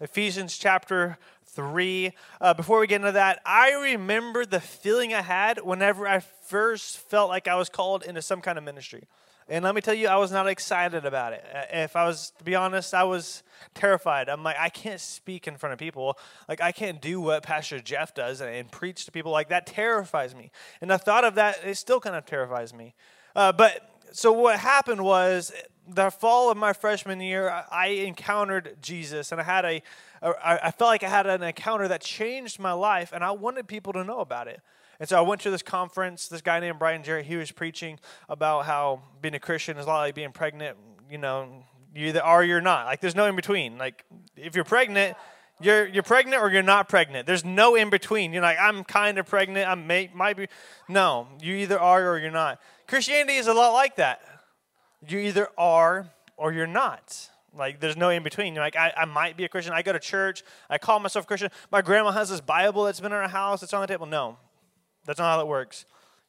Ephesians chapter 3. Uh, before we get into that, I remember the feeling I had whenever I first felt like I was called into some kind of ministry. And let me tell you, I was not excited about it. Uh, if I was, to be honest, I was terrified. I'm like, I can't speak in front of people. Like, I can't do what Pastor Jeff does and, and preach to people. Like, that terrifies me. And the thought of that, it still kind of terrifies me. Uh, but so what happened was the fall of my freshman year, I encountered Jesus, and I had a, I felt like I had an encounter that changed my life, and I wanted people to know about it. And so I went to this conference. This guy named Brian Jarrett, he was preaching about how being a Christian is a lot like being pregnant. You know, you either are or you're not. Like there's no in between. Like if you're pregnant, you're you're pregnant or you're not pregnant. There's no in between. You're like I'm kind of pregnant. I may might be. No, you either are or you're not. Christianity is a lot like that. You either are or you're not. Like there's no in between. You're like I, I might be a Christian. I go to church. I call myself a Christian. My grandma has this Bible that's been in our house. It's on the table. No, that's not how it works.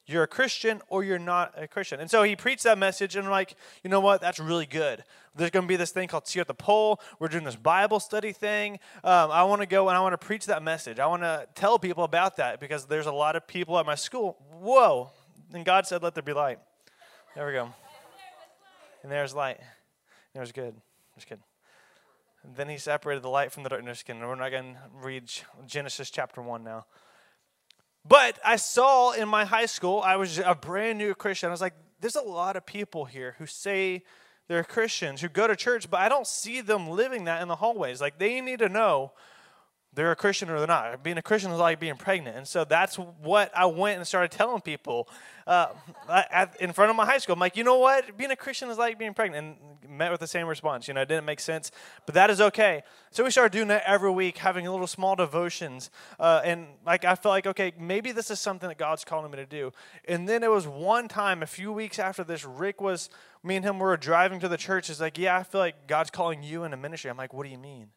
You're a Christian or you're not a Christian. And so he preached that message, and I'm like, you know what? That's really good. There's going to be this thing called See at the Pole. We're doing this Bible study thing. Um, I want to go and I want to preach that message. I want to tell people about that because there's a lot of people at my school. Whoa. And God said, let there be light. There we go. And there's light. There's good. There's good. And then he separated the light from the darkness. And we're not going to read Genesis chapter 1 now. But I saw in my high school, I was a brand new Christian. I was like, there's a lot of people here who say they're Christians, who go to church, but I don't see them living that in the hallways. Like, they need to know they're a Christian or they're not. Being a Christian is like being pregnant. And so that's what I went and started telling people uh, at, in front of my high school. I'm like, you know what? Being a Christian is like being pregnant. And met with the same response. You know, it didn't make sense, but that is okay. So we started doing that every week, having little small devotions. Uh, and like, I felt like, okay, maybe this is something that God's calling me to do. And then it was one time, a few weeks after this, Rick was, me and him were driving to the church. He's like, yeah, I feel like God's calling you in a ministry. I'm like, what do you mean?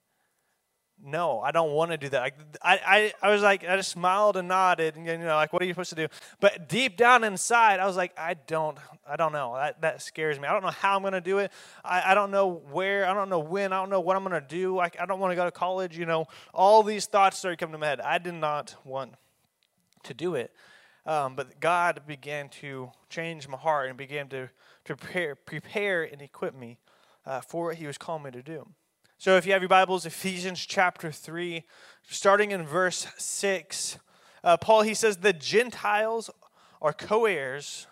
No, I don't want to do that. I, I, I was like, I just smiled and nodded, and you know, like, what are you supposed to do? But deep down inside, I was like, I don't, I don't know. That, that scares me. I don't know how I'm going to do it. I, I don't know where. I don't know when. I don't know what I'm going to do. I don't want to go to college. You know, all these thoughts started coming to my head. I did not want to do it. Um, but God began to change my heart and began to, to prepare, prepare and equip me uh, for what He was calling me to do. So if you have your Bibles, Ephesians chapter 3, starting in verse 6, uh, Paul, he says, The Gentiles are co heirs,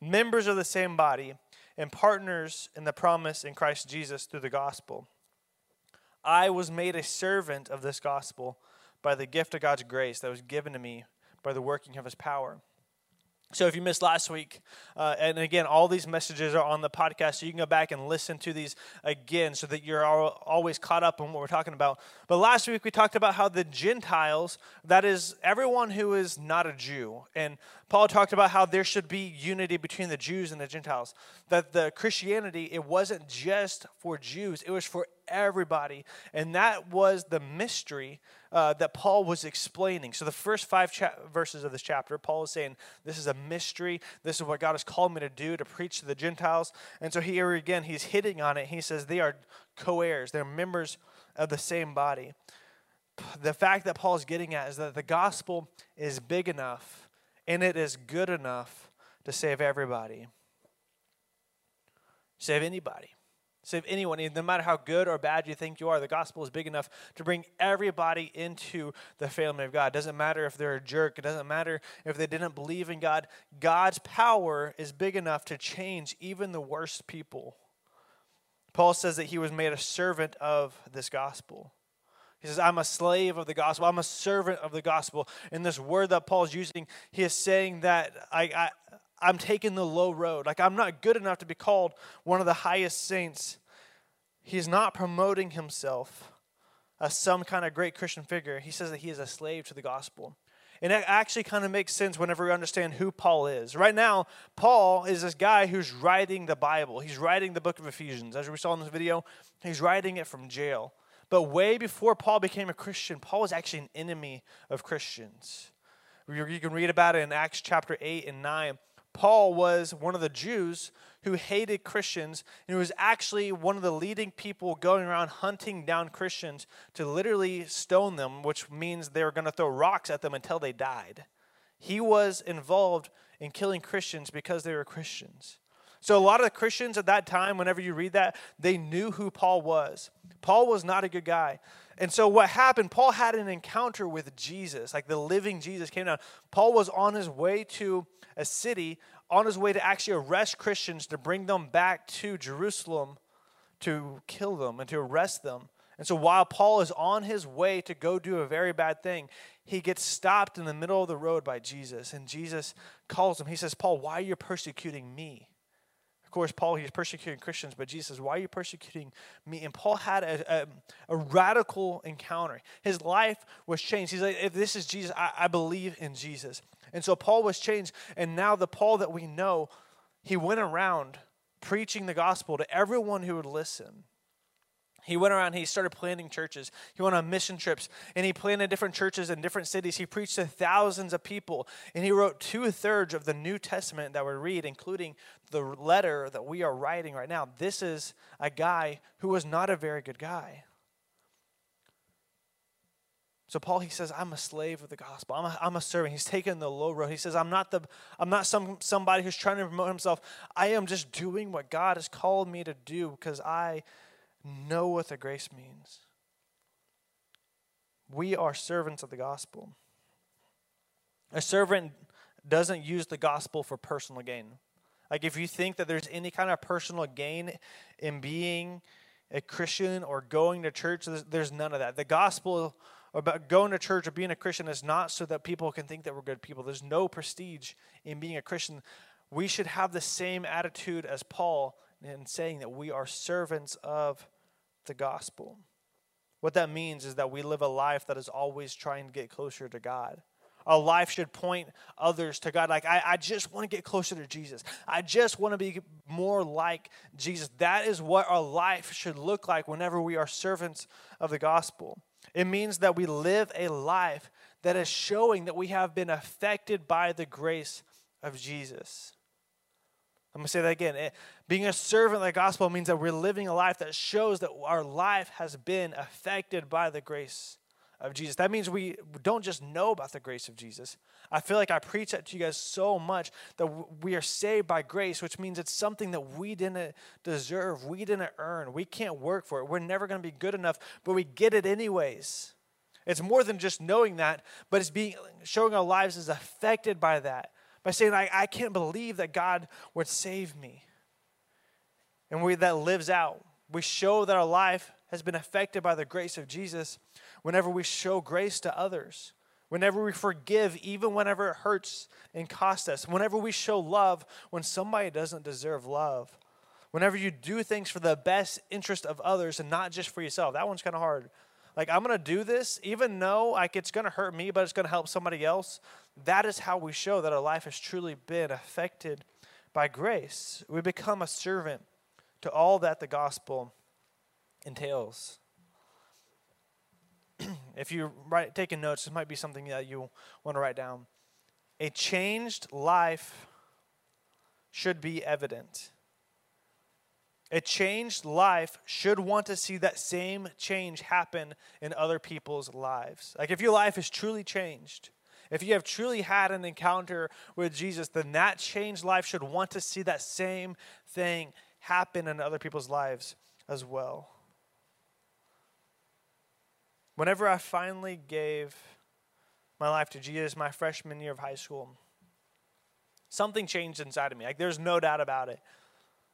members of the same body, and partners in the promise in Christ Jesus through the gospel. I was made a servant of this gospel by the gift of God's grace that was given to me by the working of his power. So, if you missed last week, uh, and again, all these messages are on the podcast, so you can go back and listen to these again so that you're always caught up on what we're talking about. But last week, we talked about how the Gentiles, that is everyone who is not a Jew, and Paul talked about how there should be unity between the Jews and the Gentiles. That the Christianity, it wasn't just for Jews, it was for everybody. And that was the mystery uh, that Paul was explaining. So, the first five cha- verses of this chapter, Paul is saying, This is a mystery. This is what God has called me to do, to preach to the Gentiles. And so, here again, he's hitting on it. He says, They are co heirs, they're members of the same body. The fact that Paul is getting at is that the gospel is big enough and it is good enough to save everybody. Save anybody. Save anyone, no matter how good or bad you think you are. The gospel is big enough to bring everybody into the family of God. It doesn't matter if they're a jerk, it doesn't matter if they didn't believe in God. God's power is big enough to change even the worst people. Paul says that he was made a servant of this gospel. He says, I'm a slave of the gospel. I'm a servant of the gospel. In this word that Paul's using, he is saying that I, I, I'm taking the low road. Like, I'm not good enough to be called one of the highest saints. He's not promoting himself as some kind of great Christian figure. He says that he is a slave to the gospel. And it actually kind of makes sense whenever we understand who Paul is. Right now, Paul is this guy who's writing the Bible. He's writing the book of Ephesians. As we saw in this video, he's writing it from jail. But way before Paul became a Christian, Paul was actually an enemy of Christians. You can read about it in Acts chapter 8 and 9. Paul was one of the Jews who hated Christians and who was actually one of the leading people going around hunting down Christians to literally stone them, which means they were going to throw rocks at them until they died. He was involved in killing Christians because they were Christians. So, a lot of the Christians at that time, whenever you read that, they knew who Paul was. Paul was not a good guy. And so, what happened, Paul had an encounter with Jesus, like the living Jesus came down. Paul was on his way to a city, on his way to actually arrest Christians to bring them back to Jerusalem to kill them and to arrest them. And so, while Paul is on his way to go do a very bad thing, he gets stopped in the middle of the road by Jesus. And Jesus calls him. He says, Paul, why are you persecuting me? Of course, Paul, he's persecuting Christians, but Jesus says, Why are you persecuting me? And Paul had a, a, a radical encounter. His life was changed. He's like, If this is Jesus, I, I believe in Jesus. And so Paul was changed. And now, the Paul that we know, he went around preaching the gospel to everyone who would listen. He went around, he started planting churches. He went on mission trips and he planted different churches in different cities. He preached to thousands of people and he wrote two thirds of the New Testament that we read, including the letter that we are writing right now. This is a guy who was not a very good guy. So Paul, he says, I'm a slave of the gospel. I'm a, I'm a servant. He's taken the low road. He says, I'm not the I'm not some somebody who's trying to promote himself. I am just doing what God has called me to do because I know what the grace means. We are servants of the gospel. A servant doesn't use the gospel for personal gain. Like, if you think that there's any kind of personal gain in being a Christian or going to church, there's none of that. The gospel about going to church or being a Christian is not so that people can think that we're good people. There's no prestige in being a Christian. We should have the same attitude as Paul in saying that we are servants of the gospel. What that means is that we live a life that is always trying to get closer to God. Our life should point others to God. Like, I, I just want to get closer to Jesus. I just want to be more like Jesus. That is what our life should look like whenever we are servants of the gospel. It means that we live a life that is showing that we have been affected by the grace of Jesus. I'm going to say that again. It, being a servant of the gospel means that we're living a life that shows that our life has been affected by the grace of Jesus. That means we don't just know about the grace of Jesus. I feel like I preach that to you guys so much that we are saved by grace, which means it's something that we didn't deserve, we didn't earn, we can't work for it. We're never going to be good enough, but we get it anyways. It's more than just knowing that, but it's being showing our lives is affected by that by saying, I, I can't believe that God would save me. And we, that lives out. We show that our life has been affected by the grace of Jesus whenever we show grace to others, whenever we forgive, even whenever it hurts and costs us, whenever we show love when somebody doesn't deserve love, whenever you do things for the best interest of others and not just for yourself. That one's kind of hard. Like, I'm going to do this, even though like it's going to hurt me, but it's going to help somebody else. That is how we show that our life has truly been affected by grace. We become a servant to all that the gospel entails. If you write taking notes, this might be something that you want to write down. A changed life should be evident. A changed life should want to see that same change happen in other people's lives. Like if your life is truly changed, if you have truly had an encounter with Jesus, then that changed life should want to see that same thing happen in other people's lives as well. Whenever I finally gave my life to Jesus my freshman year of high school, something changed inside of me. Like there's no doubt about it.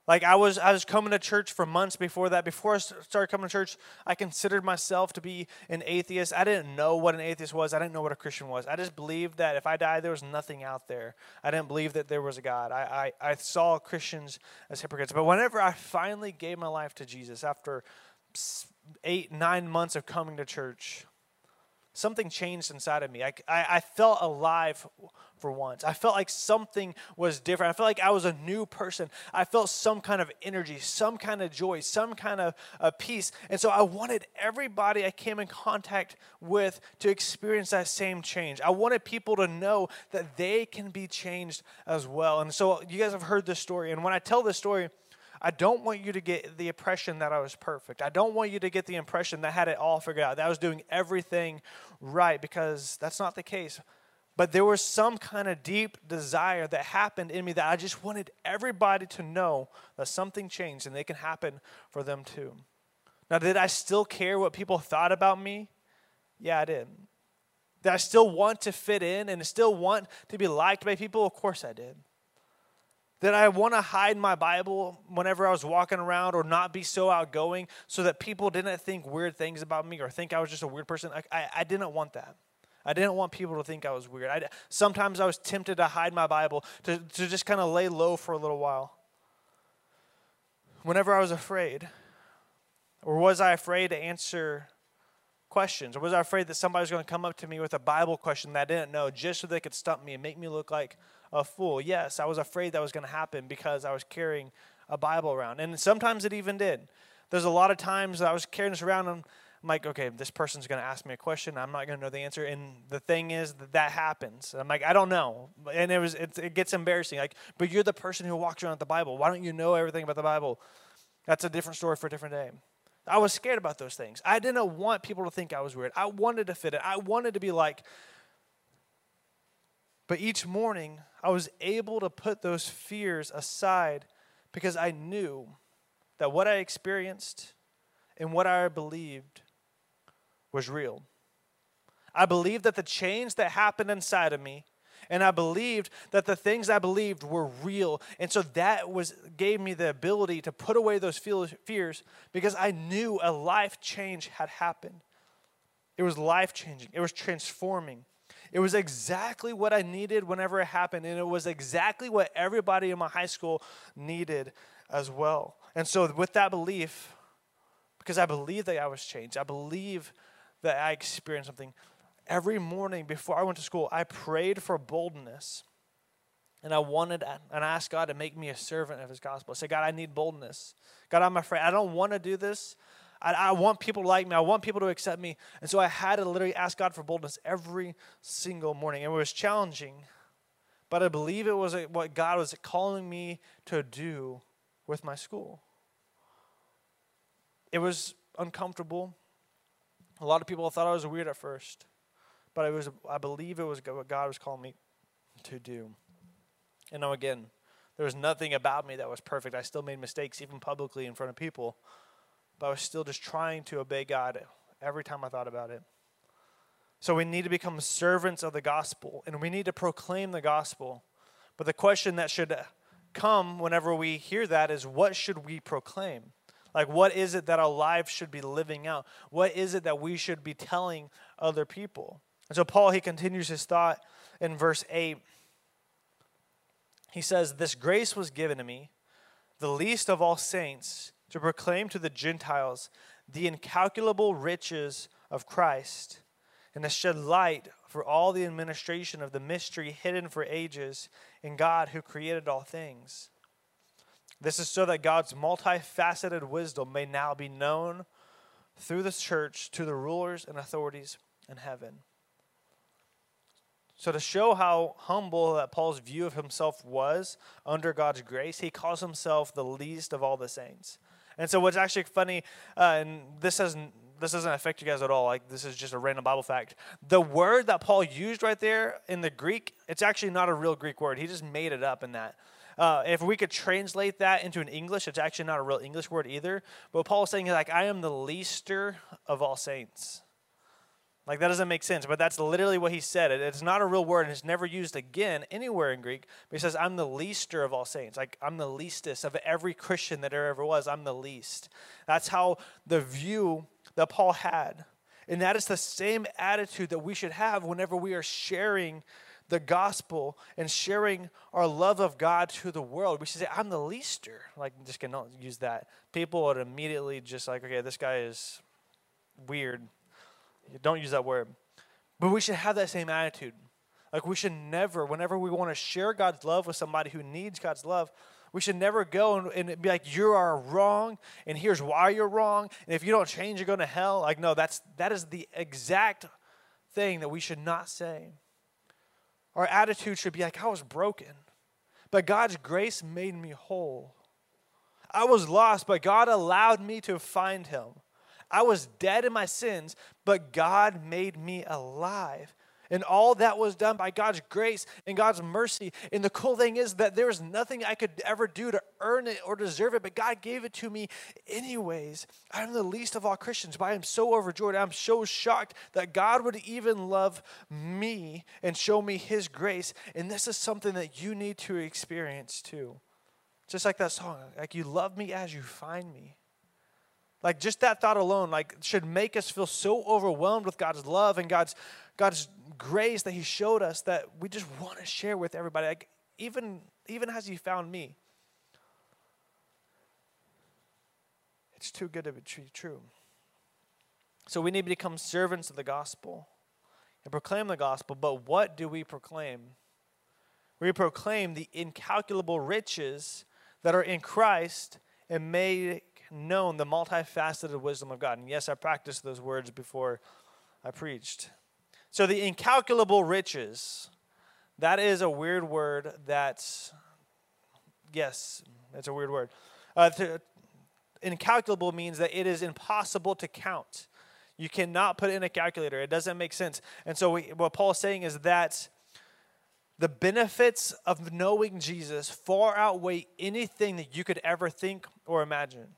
Like I was, I was coming to church for months before that. Before I started coming to church, I considered myself to be an atheist. I didn't know what an atheist was. I didn't know what a Christian was. I just believed that if I died, there was nothing out there. I didn't believe that there was a God. I, I, I saw Christians as hypocrites. But whenever I finally gave my life to Jesus, after eight, nine months of coming to church, something changed inside of me. I, I, I, felt alive for once. I felt like something was different. I felt like I was a new person. I felt some kind of energy, some kind of joy, some kind of uh, peace. And so I wanted everybody I came in contact with to experience that same change. I wanted people to know that they can be changed as well. And so you guys have heard this story. And when I tell this story, I don't want you to get the impression that I was perfect. I don't want you to get the impression that I had it all figured out, that I was doing everything right, because that's not the case. But there was some kind of deep desire that happened in me that I just wanted everybody to know that something changed and they can happen for them too. Now, did I still care what people thought about me? Yeah, I did. Did I still want to fit in and still want to be liked by people? Of course I did. Did I want to hide my Bible whenever I was walking around or not be so outgoing so that people didn't think weird things about me or think I was just a weird person? I, I, I didn't want that. I didn't want people to think I was weird. I, sometimes I was tempted to hide my Bible, to, to just kind of lay low for a little while. Whenever I was afraid, or was I afraid to answer questions? Or was I afraid that somebody was going to come up to me with a Bible question that I didn't know just so they could stump me and make me look like a fool. Yes, I was afraid that was going to happen because I was carrying a Bible around. And sometimes it even did. There's a lot of times I was carrying this around and I'm like, okay, this person's going to ask me a question. I'm not going to know the answer. And the thing is that that happens. I'm like, I don't know. And it was, it, it gets embarrassing. Like, but you're the person who walks around with the Bible. Why don't you know everything about the Bible? That's a different story for a different day. I was scared about those things. I didn't want people to think I was weird. I wanted to fit in. I wanted to be like but each morning, I was able to put those fears aside because I knew that what I experienced and what I believed was real. I believed that the change that happened inside of me and I believed that the things I believed were real. And so that was gave me the ability to put away those fears because I knew a life change had happened. It was life changing. It was transforming. It was exactly what I needed whenever it happened, and it was exactly what everybody in my high school needed as well. And so, with that belief, because I believe that I was changed, I believe that I experienced something. Every morning before I went to school, I prayed for boldness. And I wanted and I asked God to make me a servant of his gospel. I said, God, I need boldness. God, I'm afraid. I don't want to do this. I, I want people to like me. I want people to accept me. And so I had to literally ask God for boldness every single morning. And it was challenging, but I believe it was what God was calling me to do with my school. It was uncomfortable. A lot of people thought I was weird at first, but it was, I believe it was what God was calling me to do. And now, again, there was nothing about me that was perfect. I still made mistakes, even publicly in front of people but I was still just trying to obey God every time I thought about it. So we need to become servants of the gospel and we need to proclaim the gospel. But the question that should come whenever we hear that is what should we proclaim? Like, what is it that our lives should be living out? What is it that we should be telling other people? And so, Paul, he continues his thought in verse 8. He says, This grace was given to me, the least of all saints to proclaim to the Gentiles the incalculable riches of Christ and to shed light for all the administration of the mystery hidden for ages in God who created all things. This is so that God's multifaceted wisdom may now be known through the church to the rulers and authorities in heaven. So, to show how humble that Paul's view of himself was under God's grace, he calls himself the least of all the saints. And so what's actually funny, uh, and this doesn't this doesn't affect you guys at all. Like this is just a random Bible fact. The word that Paul used right there in the Greek, it's actually not a real Greek word. He just made it up in that. Uh, if we could translate that into an English, it's actually not a real English word either. But Paul is saying like, I am the leaster of all saints. Like that doesn't make sense, but that's literally what he said. It's not a real word and it's never used again anywhere in Greek. But he says, I'm the leaster of all saints. Like I'm the leastest of every Christian that there ever was. I'm the least. That's how the view that Paul had. And that is the same attitude that we should have whenever we are sharing the gospel and sharing our love of God to the world. We should say, I'm the leaster. Like, just can don't use that. People would immediately just like, okay, this guy is weird don't use that word. But we should have that same attitude. Like we should never, whenever we want to share God's love with somebody who needs God's love, we should never go and, and, be like, you are wrong, and here's why you're wrong, and if you don't change, you're going to hell. Like, no, that's that is the exact thing that we should not say. Our attitude should be like, I was broken, but God's grace made me whole. I was lost, but God allowed me to find him. I was dead in my sins, but God made me alive. And all that was done by God's grace and God's mercy. And the cool thing is that there was nothing I could ever do to earn it or deserve it, but God gave it to me anyways. I'm the least of all Christians, but I am so overjoyed. I'm so shocked that God would even love me and show me His grace. And this is something that you need to experience too. Just like that song, like you love me as you find me. Like just that thought alone, like should make us feel so overwhelmed with God's love and God's God's grace that He showed us that we just want to share with everybody. Like even even as He found me. It's too good to be true. So we need to become servants of the gospel and proclaim the gospel. But what do we proclaim? We proclaim the incalculable riches that are in Christ and made known the multifaceted wisdom of God. And yes, I practiced those words before I preached. So the incalculable riches, that is a weird word that's, yes, that's a weird word. Uh, to, incalculable means that it is impossible to count. You cannot put it in a calculator. It doesn't make sense. And so we, what Paul's saying is that the benefits of knowing Jesus far outweigh anything that you could ever think or imagine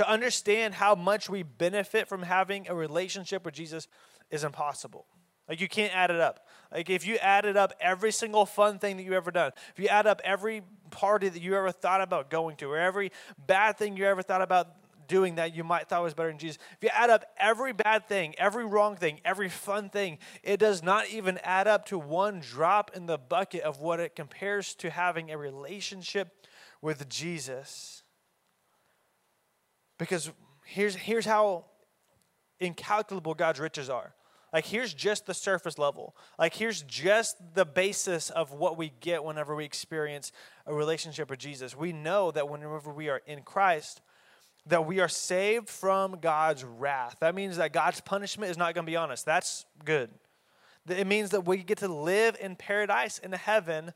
to understand how much we benefit from having a relationship with Jesus is impossible. Like you can't add it up. Like if you added up every single fun thing that you ever done, if you add up every party that you ever thought about going to, or every bad thing you ever thought about doing that you might thought was better than Jesus, if you add up every bad thing, every wrong thing, every fun thing, it does not even add up to one drop in the bucket of what it compares to having a relationship with Jesus. Because here's, here's how incalculable God's riches are. Like, here's just the surface level. Like, here's just the basis of what we get whenever we experience a relationship with Jesus. We know that whenever we are in Christ, that we are saved from God's wrath. That means that God's punishment is not going to be on us. That's good. It means that we get to live in paradise in heaven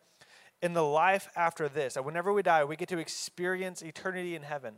in the life after this. That whenever we die, we get to experience eternity in heaven.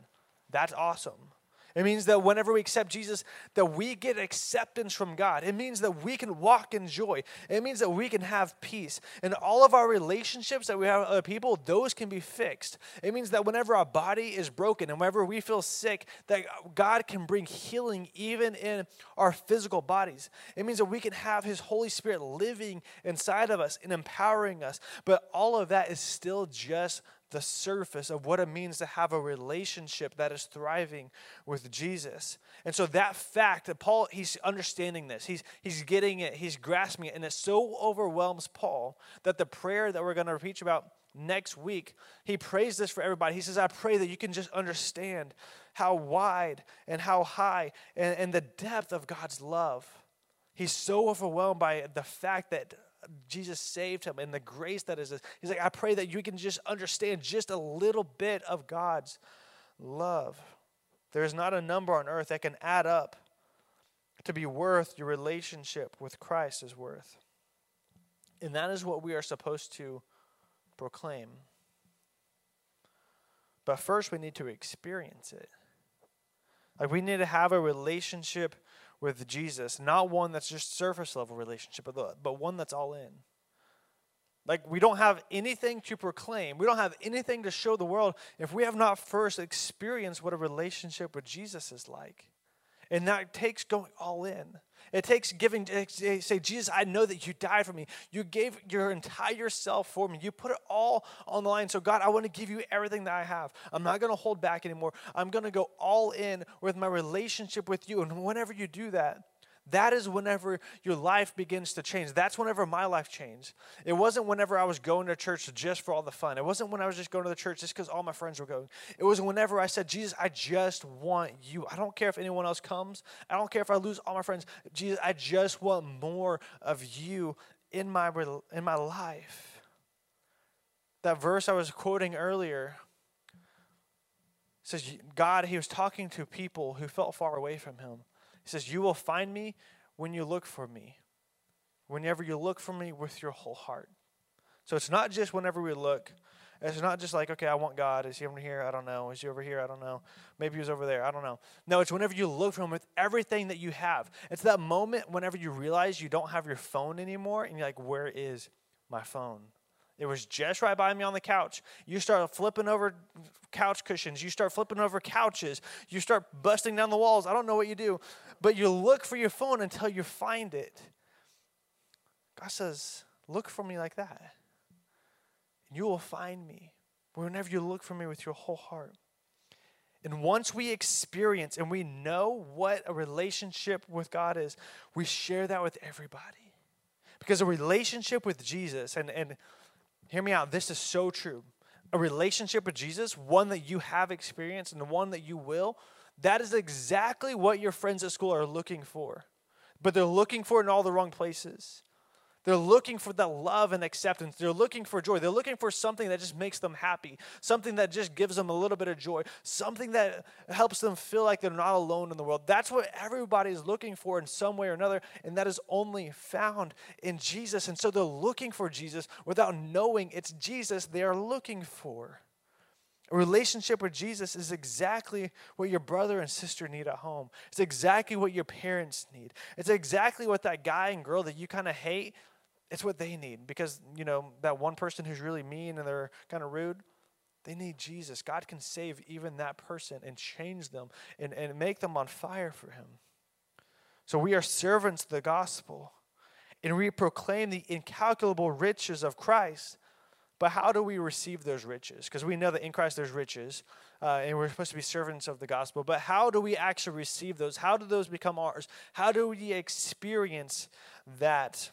That's awesome. It means that whenever we accept Jesus, that we get acceptance from God. It means that we can walk in joy. It means that we can have peace. And all of our relationships that we have with other people, those can be fixed. It means that whenever our body is broken and whenever we feel sick, that God can bring healing even in our physical bodies. It means that we can have His Holy Spirit living inside of us and empowering us. But all of that is still just the surface of what it means to have a relationship that is thriving with Jesus. And so that fact that Paul, he's understanding this, he's, he's getting it, he's grasping it, and it so overwhelms Paul that the prayer that we're going to preach about next week, he prays this for everybody. He says, I pray that you can just understand how wide and how high and, and the depth of God's love. He's so overwhelmed by the fact that Jesus saved him and the grace that is. He's like, I pray that you can just understand just a little bit of God's love. There is not a number on earth that can add up to be worth your relationship with Christ is worth. And that is what we are supposed to proclaim. But first, we need to experience it. Like, we need to have a relationship with Jesus, not one that's just surface level relationship, but, but one that's all in. Like, we don't have anything to proclaim. We don't have anything to show the world if we have not first experienced what a relationship with Jesus is like. And that takes going all in. It takes giving, to say, Jesus, I know that you died for me. You gave your entire self for me. You put it all on the line. So, God, I want to give you everything that I have. I'm not going to hold back anymore. I'm going to go all in with my relationship with you. And whenever you do that, that is whenever your life begins to change. That's whenever my life changed. It wasn't whenever I was going to church just for all the fun. It wasn't when I was just going to the church just because all my friends were going. It was whenever I said, Jesus, I just want you. I don't care if anyone else comes. I don't care if I lose all my friends. Jesus, I just want more of you in my, in my life. That verse I was quoting earlier says, God, he was talking to people who felt far away from him. He says, You will find me when you look for me, whenever you look for me with your whole heart. So it's not just whenever we look. It's not just like, okay, I want God. Is he over here? I don't know. Is he over here? I don't know. Maybe he was over there. I don't know. No, it's whenever you look for him with everything that you have. It's that moment whenever you realize you don't have your phone anymore and you're like, where is my phone? It was just right by me on the couch. You start flipping over couch cushions. You start flipping over couches. You start busting down the walls. I don't know what you do, but you look for your phone until you find it. God says, Look for me like that. And you will find me whenever you look for me with your whole heart. And once we experience and we know what a relationship with God is, we share that with everybody. Because a relationship with Jesus, and, and hear me out, this is so true. A relationship with Jesus, one that you have experienced and the one that you will, that is exactly what your friends at school are looking for. But they're looking for it in all the wrong places. They're looking for that love and acceptance. They're looking for joy. They're looking for something that just makes them happy, something that just gives them a little bit of joy, something that helps them feel like they're not alone in the world. That's what everybody is looking for in some way or another, and that is only found in Jesus. And so they're looking for Jesus without knowing it's Jesus they are looking for. A relationship with Jesus is exactly what your brother and sister need at home. It's exactly what your parents need. It's exactly what that guy and girl that you kind of hate it's what they need because, you know, that one person who's really mean and they're kind of rude, they need Jesus. God can save even that person and change them and, and make them on fire for Him. So we are servants of the gospel and we proclaim the incalculable riches of Christ. But how do we receive those riches? Because we know that in Christ there's riches, uh, and we're supposed to be servants of the gospel. But how do we actually receive those? How do those become ours? How do we experience that?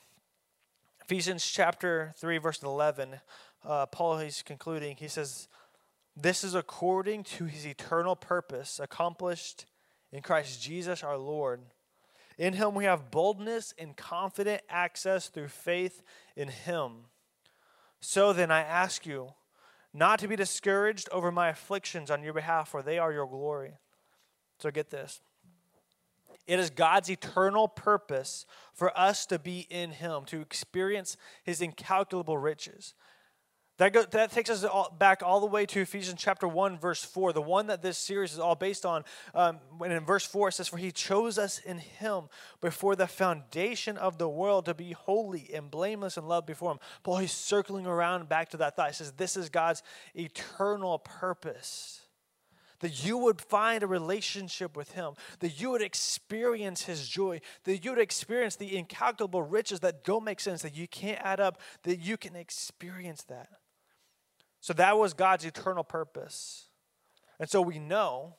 Ephesians chapter 3, verse 11, uh, Paul is concluding. He says, This is according to his eternal purpose, accomplished in Christ Jesus our Lord. In him we have boldness and confident access through faith in him. So then I ask you not to be discouraged over my afflictions on your behalf, for they are your glory. So get this. It is God's eternal purpose for us to be in Him, to experience His incalculable riches. That, go, that takes us all, back all the way to Ephesians chapter 1, verse 4, the one that this series is all based on. Um, when in verse 4 it says, For he chose us in him before the foundation of the world to be holy and blameless and loved before him. Paul, he's circling around back to that thought. He says, This is God's eternal purpose that you would find a relationship with Him, that you would experience His joy, that you would experience the incalculable riches that don't make sense, that you can't add up, that you can experience that. So that was God's eternal purpose. And so we know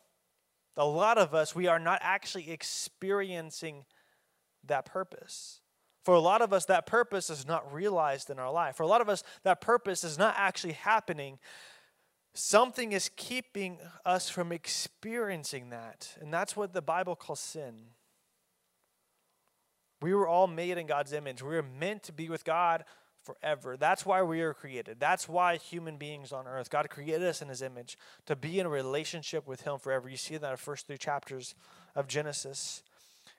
a lot of us, we are not actually experiencing that purpose. For a lot of us, that purpose is not realized in our life. For a lot of us, that purpose is not actually happening Something is keeping us from experiencing that. And that's what the Bible calls sin. We were all made in God's image. We were meant to be with God forever. That's why we were created. That's why human beings on earth, God created us in his image to be in a relationship with him forever. You see that in the first three chapters of Genesis.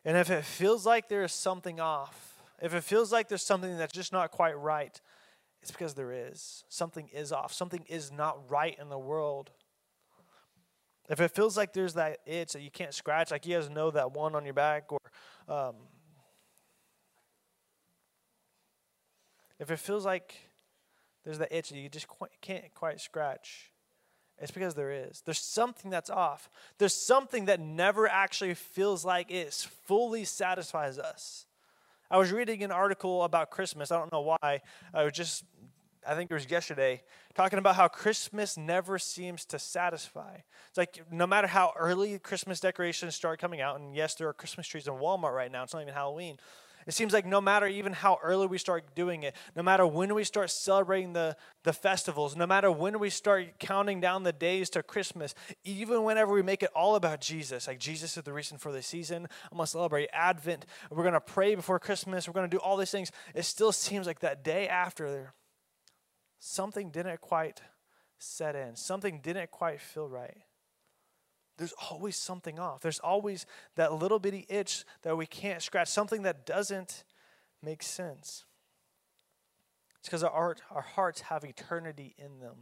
And if it feels like there is something off, if it feels like there's something that's just not quite right, it's because there is. Something is off. Something is not right in the world. If it feels like there's that itch that you can't scratch, like you guys know that one on your back, or um, if it feels like there's that itch that you just can't quite scratch, it's because there is. There's something that's off. There's something that never actually feels like it fully satisfies us. I was reading an article about Christmas. I don't know why. I was just I think it was yesterday, talking about how Christmas never seems to satisfy. It's like no matter how early Christmas decorations start coming out, and yes, there are Christmas trees in Walmart right now, it's not even Halloween. It seems like no matter even how early we start doing it, no matter when we start celebrating the, the festivals, no matter when we start counting down the days to Christmas, even whenever we make it all about Jesus, like Jesus is the reason for the season, I'm to celebrate Advent, we're to pray before Christmas, we're to do all these things, it still seems like that day after, something didn't quite set in, something didn't quite feel right there's always something off. There's always that little bitty itch that we can't scratch, something that doesn't make sense. It's because our, our hearts have eternity in them.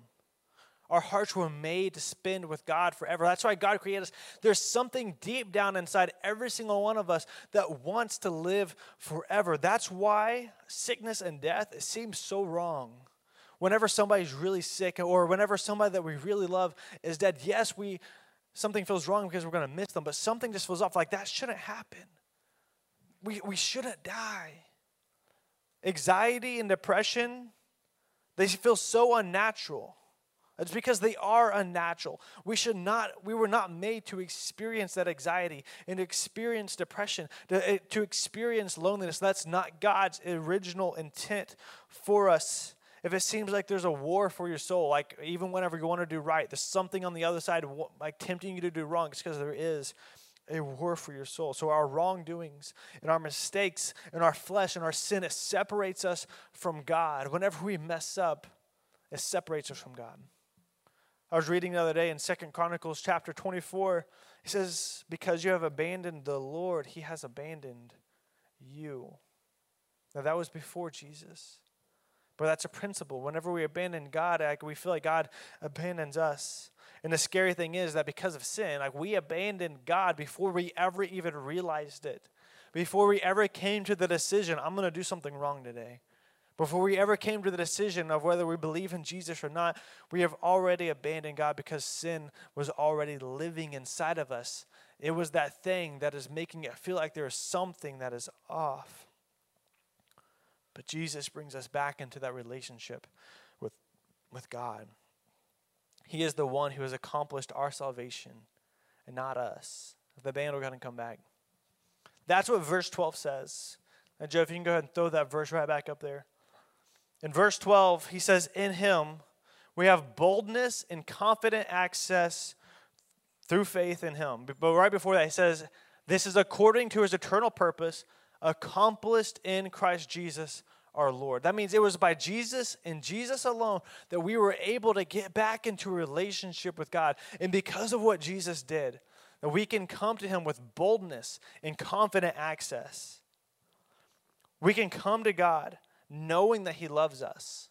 Our hearts were made to spend with God forever. That's why God created us. There's something deep down inside every single one of us that wants to live forever. That's why sickness and death seems so wrong. Whenever somebody's really sick or whenever somebody that we really love is dead, yes, we something feels wrong because we're going to miss them, but something just feels off. Like that shouldn't happen. We, we shouldn't die. Anxiety and depression, they feel so unnatural. It's because they are unnatural. We should not, we were not made to experience that anxiety and experience depression, to, eh, to experience loneliness. That's not God's original intent for us if it seems like there's a war for your soul, like even whenever you want to do right, there's something on the other side like tempting you to do wrong, it's because there is a war for your soul. So our wrongdoings and our mistakes and our flesh and our sin, it separates us from God. Whenever we mess up, it separates us from God. I was reading the other day in Second Chronicles chapter 24. He says, Because you have abandoned the Lord, he has abandoned you. Now that was before Jesus. But that's a principle. Whenever we abandon God, like we feel like God abandons us. And the scary thing is that because of sin, like we abandoned God before we ever even realized it. Before we ever came to the decision, I'm going to do something wrong today. Before we ever came to the decision of whether we believe in Jesus or not, we have already abandoned God because sin was already living inside of us. It was that thing that is making it feel like there is something that is off. But Jesus brings us back into that relationship with, with God. He is the one who has accomplished our salvation and not us. The band will go ahead and come back. That's what verse 12 says. And Joe, if you can go ahead and throw that verse right back up there. In verse 12, he says, In him we have boldness and confident access through faith in him. But right before that, he says, This is according to his eternal purpose accomplished in Christ Jesus our Lord. That means it was by Jesus and Jesus alone that we were able to get back into a relationship with God. And because of what Jesus did, that we can come to him with boldness and confident access. We can come to God knowing that he loves us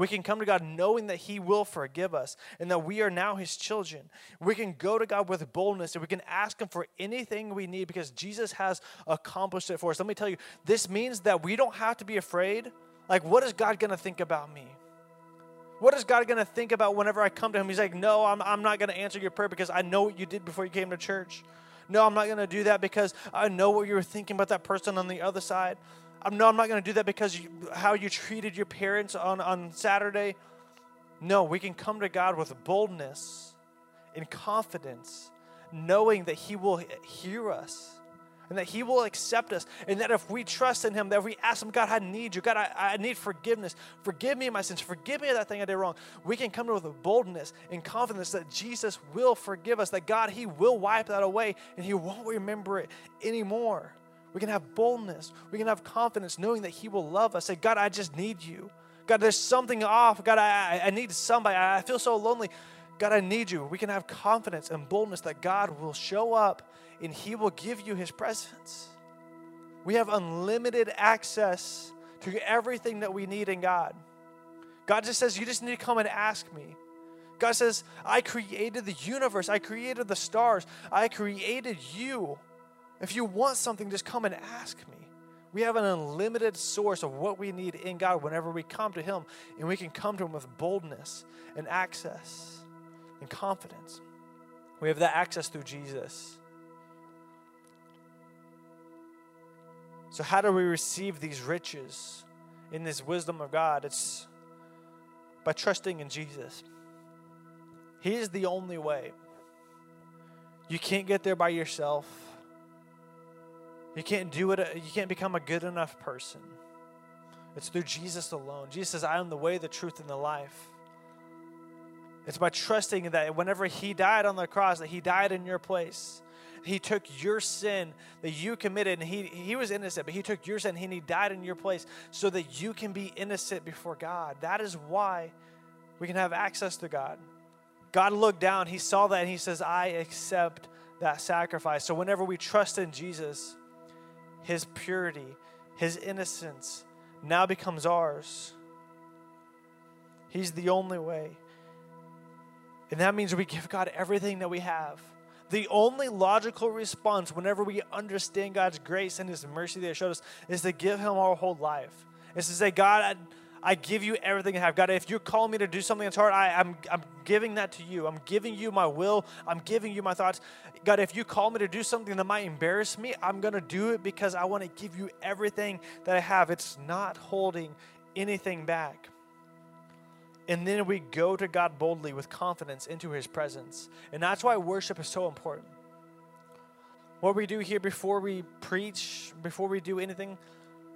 we can come to God knowing that He will forgive us and that we are now His children. We can go to God with boldness and we can ask Him for anything we need because Jesus has accomplished it for us. Let me tell you, this means that we don't have to be afraid. Like, what is God going to think about me? What is God going to think about whenever I come to Him? He's like, No, I'm, I'm not going to answer your prayer because I know what you did before you came to church. No, I'm not going to do that because I know what you were thinking about that person on the other side. I'm, no, I'm not going to do that because you, how you treated your parents on, on Saturday. No, we can come to God with boldness and confidence, knowing that He will hear us and that He will accept us. And that if we trust in Him, that if we ask Him, God, I need you. God, I, I need forgiveness. Forgive me my sins. Forgive me of that thing I did wrong. We can come to with a boldness and confidence that Jesus will forgive us, that God, He will wipe that away and He won't remember it anymore. We can have boldness. We can have confidence knowing that He will love us. Say, God, I just need you. God, there's something off. God, I, I need somebody. I feel so lonely. God, I need you. We can have confidence and boldness that God will show up and He will give you His presence. We have unlimited access to everything that we need in God. God just says, You just need to come and ask me. God says, I created the universe, I created the stars, I created you. If you want something, just come and ask me. We have an unlimited source of what we need in God whenever we come to Him, and we can come to Him with boldness and access and confidence. We have that access through Jesus. So, how do we receive these riches in this wisdom of God? It's by trusting in Jesus. He is the only way. You can't get there by yourself. You can't do it, uh, you can't become a good enough person. It's through Jesus alone. Jesus says, I am the way, the truth, and the life. It's by trusting that whenever He died on the cross, that He died in your place. He took your sin that you committed, and He, he was innocent, but He took your sin and He died in your place so that you can be innocent before God. That is why we can have access to God. God looked down, He saw that, and He says, I accept that sacrifice. So whenever we trust in Jesus, His purity, His innocence now becomes ours. He's the only way. And that means we give God everything that we have. The only logical response whenever we understand God's grace and His mercy that He showed us is to give Him our whole life. Is to say, God, I, I give you everything I have. God, if you're calling me to do something that's hard, I, I'm, I'm giving that to you. I'm giving you my will. I'm giving you my thoughts. God, if you call me to do something that might embarrass me, I'm going to do it because I want to give you everything that I have. It's not holding anything back. And then we go to God boldly with confidence into his presence. And that's why worship is so important. What we do here before we preach, before we do anything,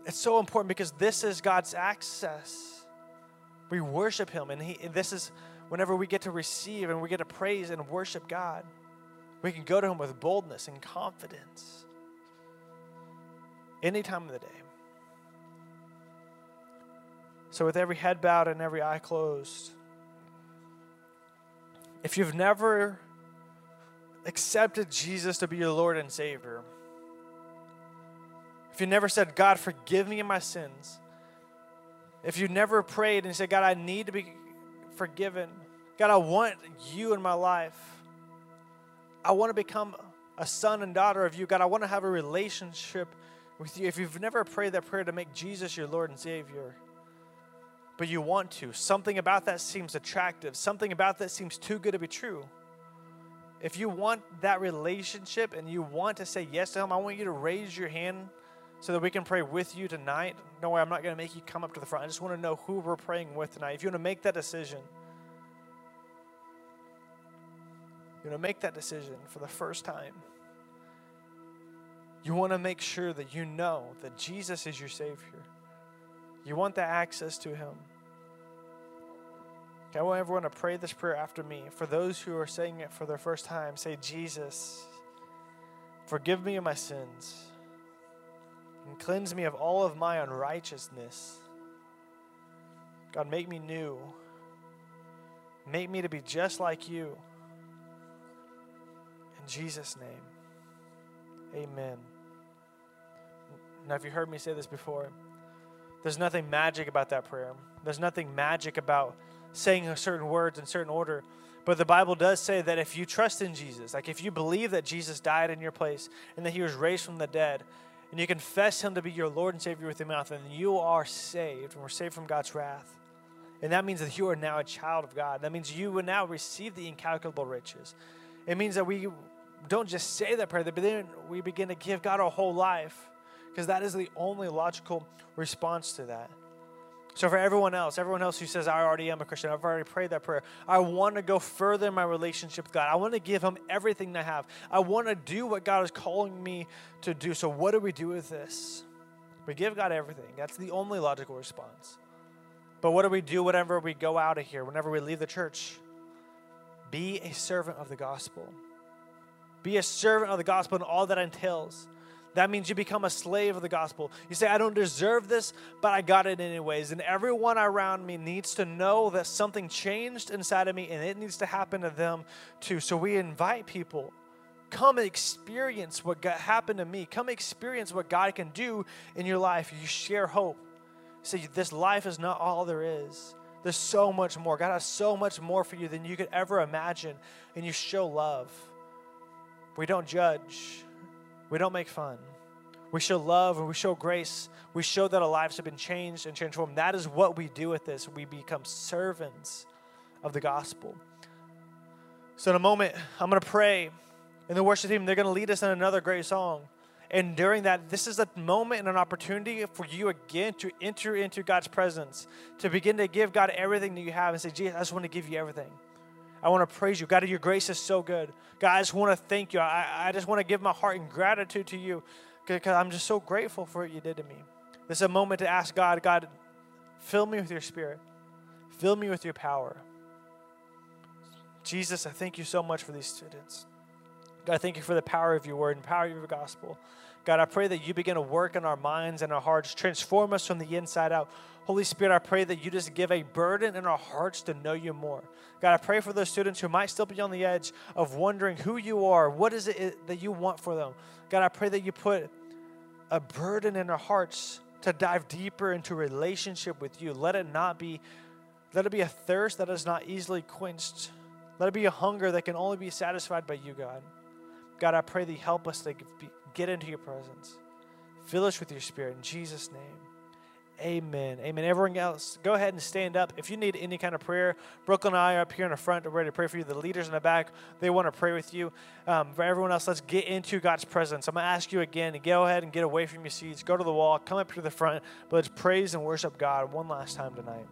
it's so important because this is God's access. We worship him, and, he, and this is whenever we get to receive and we get to praise and worship God. We can go to him with boldness and confidence any time of the day. So, with every head bowed and every eye closed, if you've never accepted Jesus to be your Lord and Savior, if you never said, God, forgive me of my sins, if you never prayed and said, God, I need to be forgiven, God, I want you in my life, I want to become a son and daughter of you, God, I want to have a relationship with you. If you've never prayed that prayer to make Jesus your Lord and Savior, but you want to. Something about that seems attractive. Something about that seems too good to be true. If you want that relationship and you want to say yes to Him, I want you to raise your hand so that we can pray with you tonight. Don't worry, I'm not going to make you come up to the front. I just want to know who we're praying with tonight. If you want to make that decision, you want to make that decision for the first time. You want to make sure that you know that Jesus is your Savior you want that access to Him. Okay, I want everyone to pray this prayer after me. For those who are saying it for the first time, say, Jesus, forgive me of my sins and cleanse me of all of my unrighteousness. God, make me new. Make me to be just like you. In Jesus' name, amen. Now, if you heard me say this before, there's nothing magic about that prayer. There's nothing magic about saying certain words in certain order. But the Bible does say that if you trust in Jesus, like if you believe that Jesus died in your place and that he was raised from the dead, and you confess him to be your Lord and Savior with your mouth, and you are saved, and we're saved from God's wrath. And that means that you are now a child of God. That means you will now receive the incalculable riches. It means that we don't just say that prayer, but then we begin to give God our whole life because that is the only logical response to that. So, for everyone else, everyone else who says, I already am a Christian, I've already prayed that prayer, I want to go further in my relationship with God. I want to give Him everything I have. I want to do what God is calling me to do. So, what do we do with this? We give God everything. That's the only logical response. But what do we do whenever we go out of here, whenever we leave the church? Be a servant of the gospel. Be a servant of the gospel and all that entails. That means you become a slave of the gospel. You say, I don't deserve this, but I got it anyways. And everyone around me needs to know that something changed inside of me and it needs to happen to them too. So we invite people come experience what God happened to me. Come experience what God can do in your life. You share hope. Say, this life is not all there is. There's so much more. God has so much more for you than you could ever imagine. And you show love. We don't judge. We don't make fun. We show love and we show grace. We show that our lives have been changed and transformed. That is what we do with this. We become servants of the gospel. So, in a moment, I'm going to pray. And the worship team, they're going to lead us in another great song. And during that, this is a moment and an opportunity for you again to enter into God's presence, to begin to give God everything that you have and say, Jesus, I just want to give you everything. I want to praise you. God, your grace is so good. God, I just want to thank you. I, I just want to give my heart in gratitude to you because I'm just so grateful for what you did to me. This is a moment to ask God, God, fill me with your spirit, fill me with your power. Jesus, I thank you so much for these students. God, I thank you for the power of your word and power of your gospel. God, I pray that you begin to work in our minds and our hearts, transform us from the inside out. Holy Spirit, I pray that you just give a burden in our hearts to know you more. God, I pray for those students who might still be on the edge of wondering who you are, what is it that you want for them. God, I pray that you put a burden in our hearts to dive deeper into relationship with you. Let it not be, let it be a thirst that is not easily quenched. Let it be a hunger that can only be satisfied by you, God. God, I pray that you help us to get into your presence. Fill us with your spirit in Jesus' name. Amen. Amen. Everyone else, go ahead and stand up. If you need any kind of prayer, Brooklyn and I are up here in the front, ready to pray for you. The leaders in the back, they want to pray with you. Um, for everyone else, let's get into God's presence. I'm going to ask you again to go ahead and get away from your seats, go to the wall, come up to the front, but let's praise and worship God one last time tonight.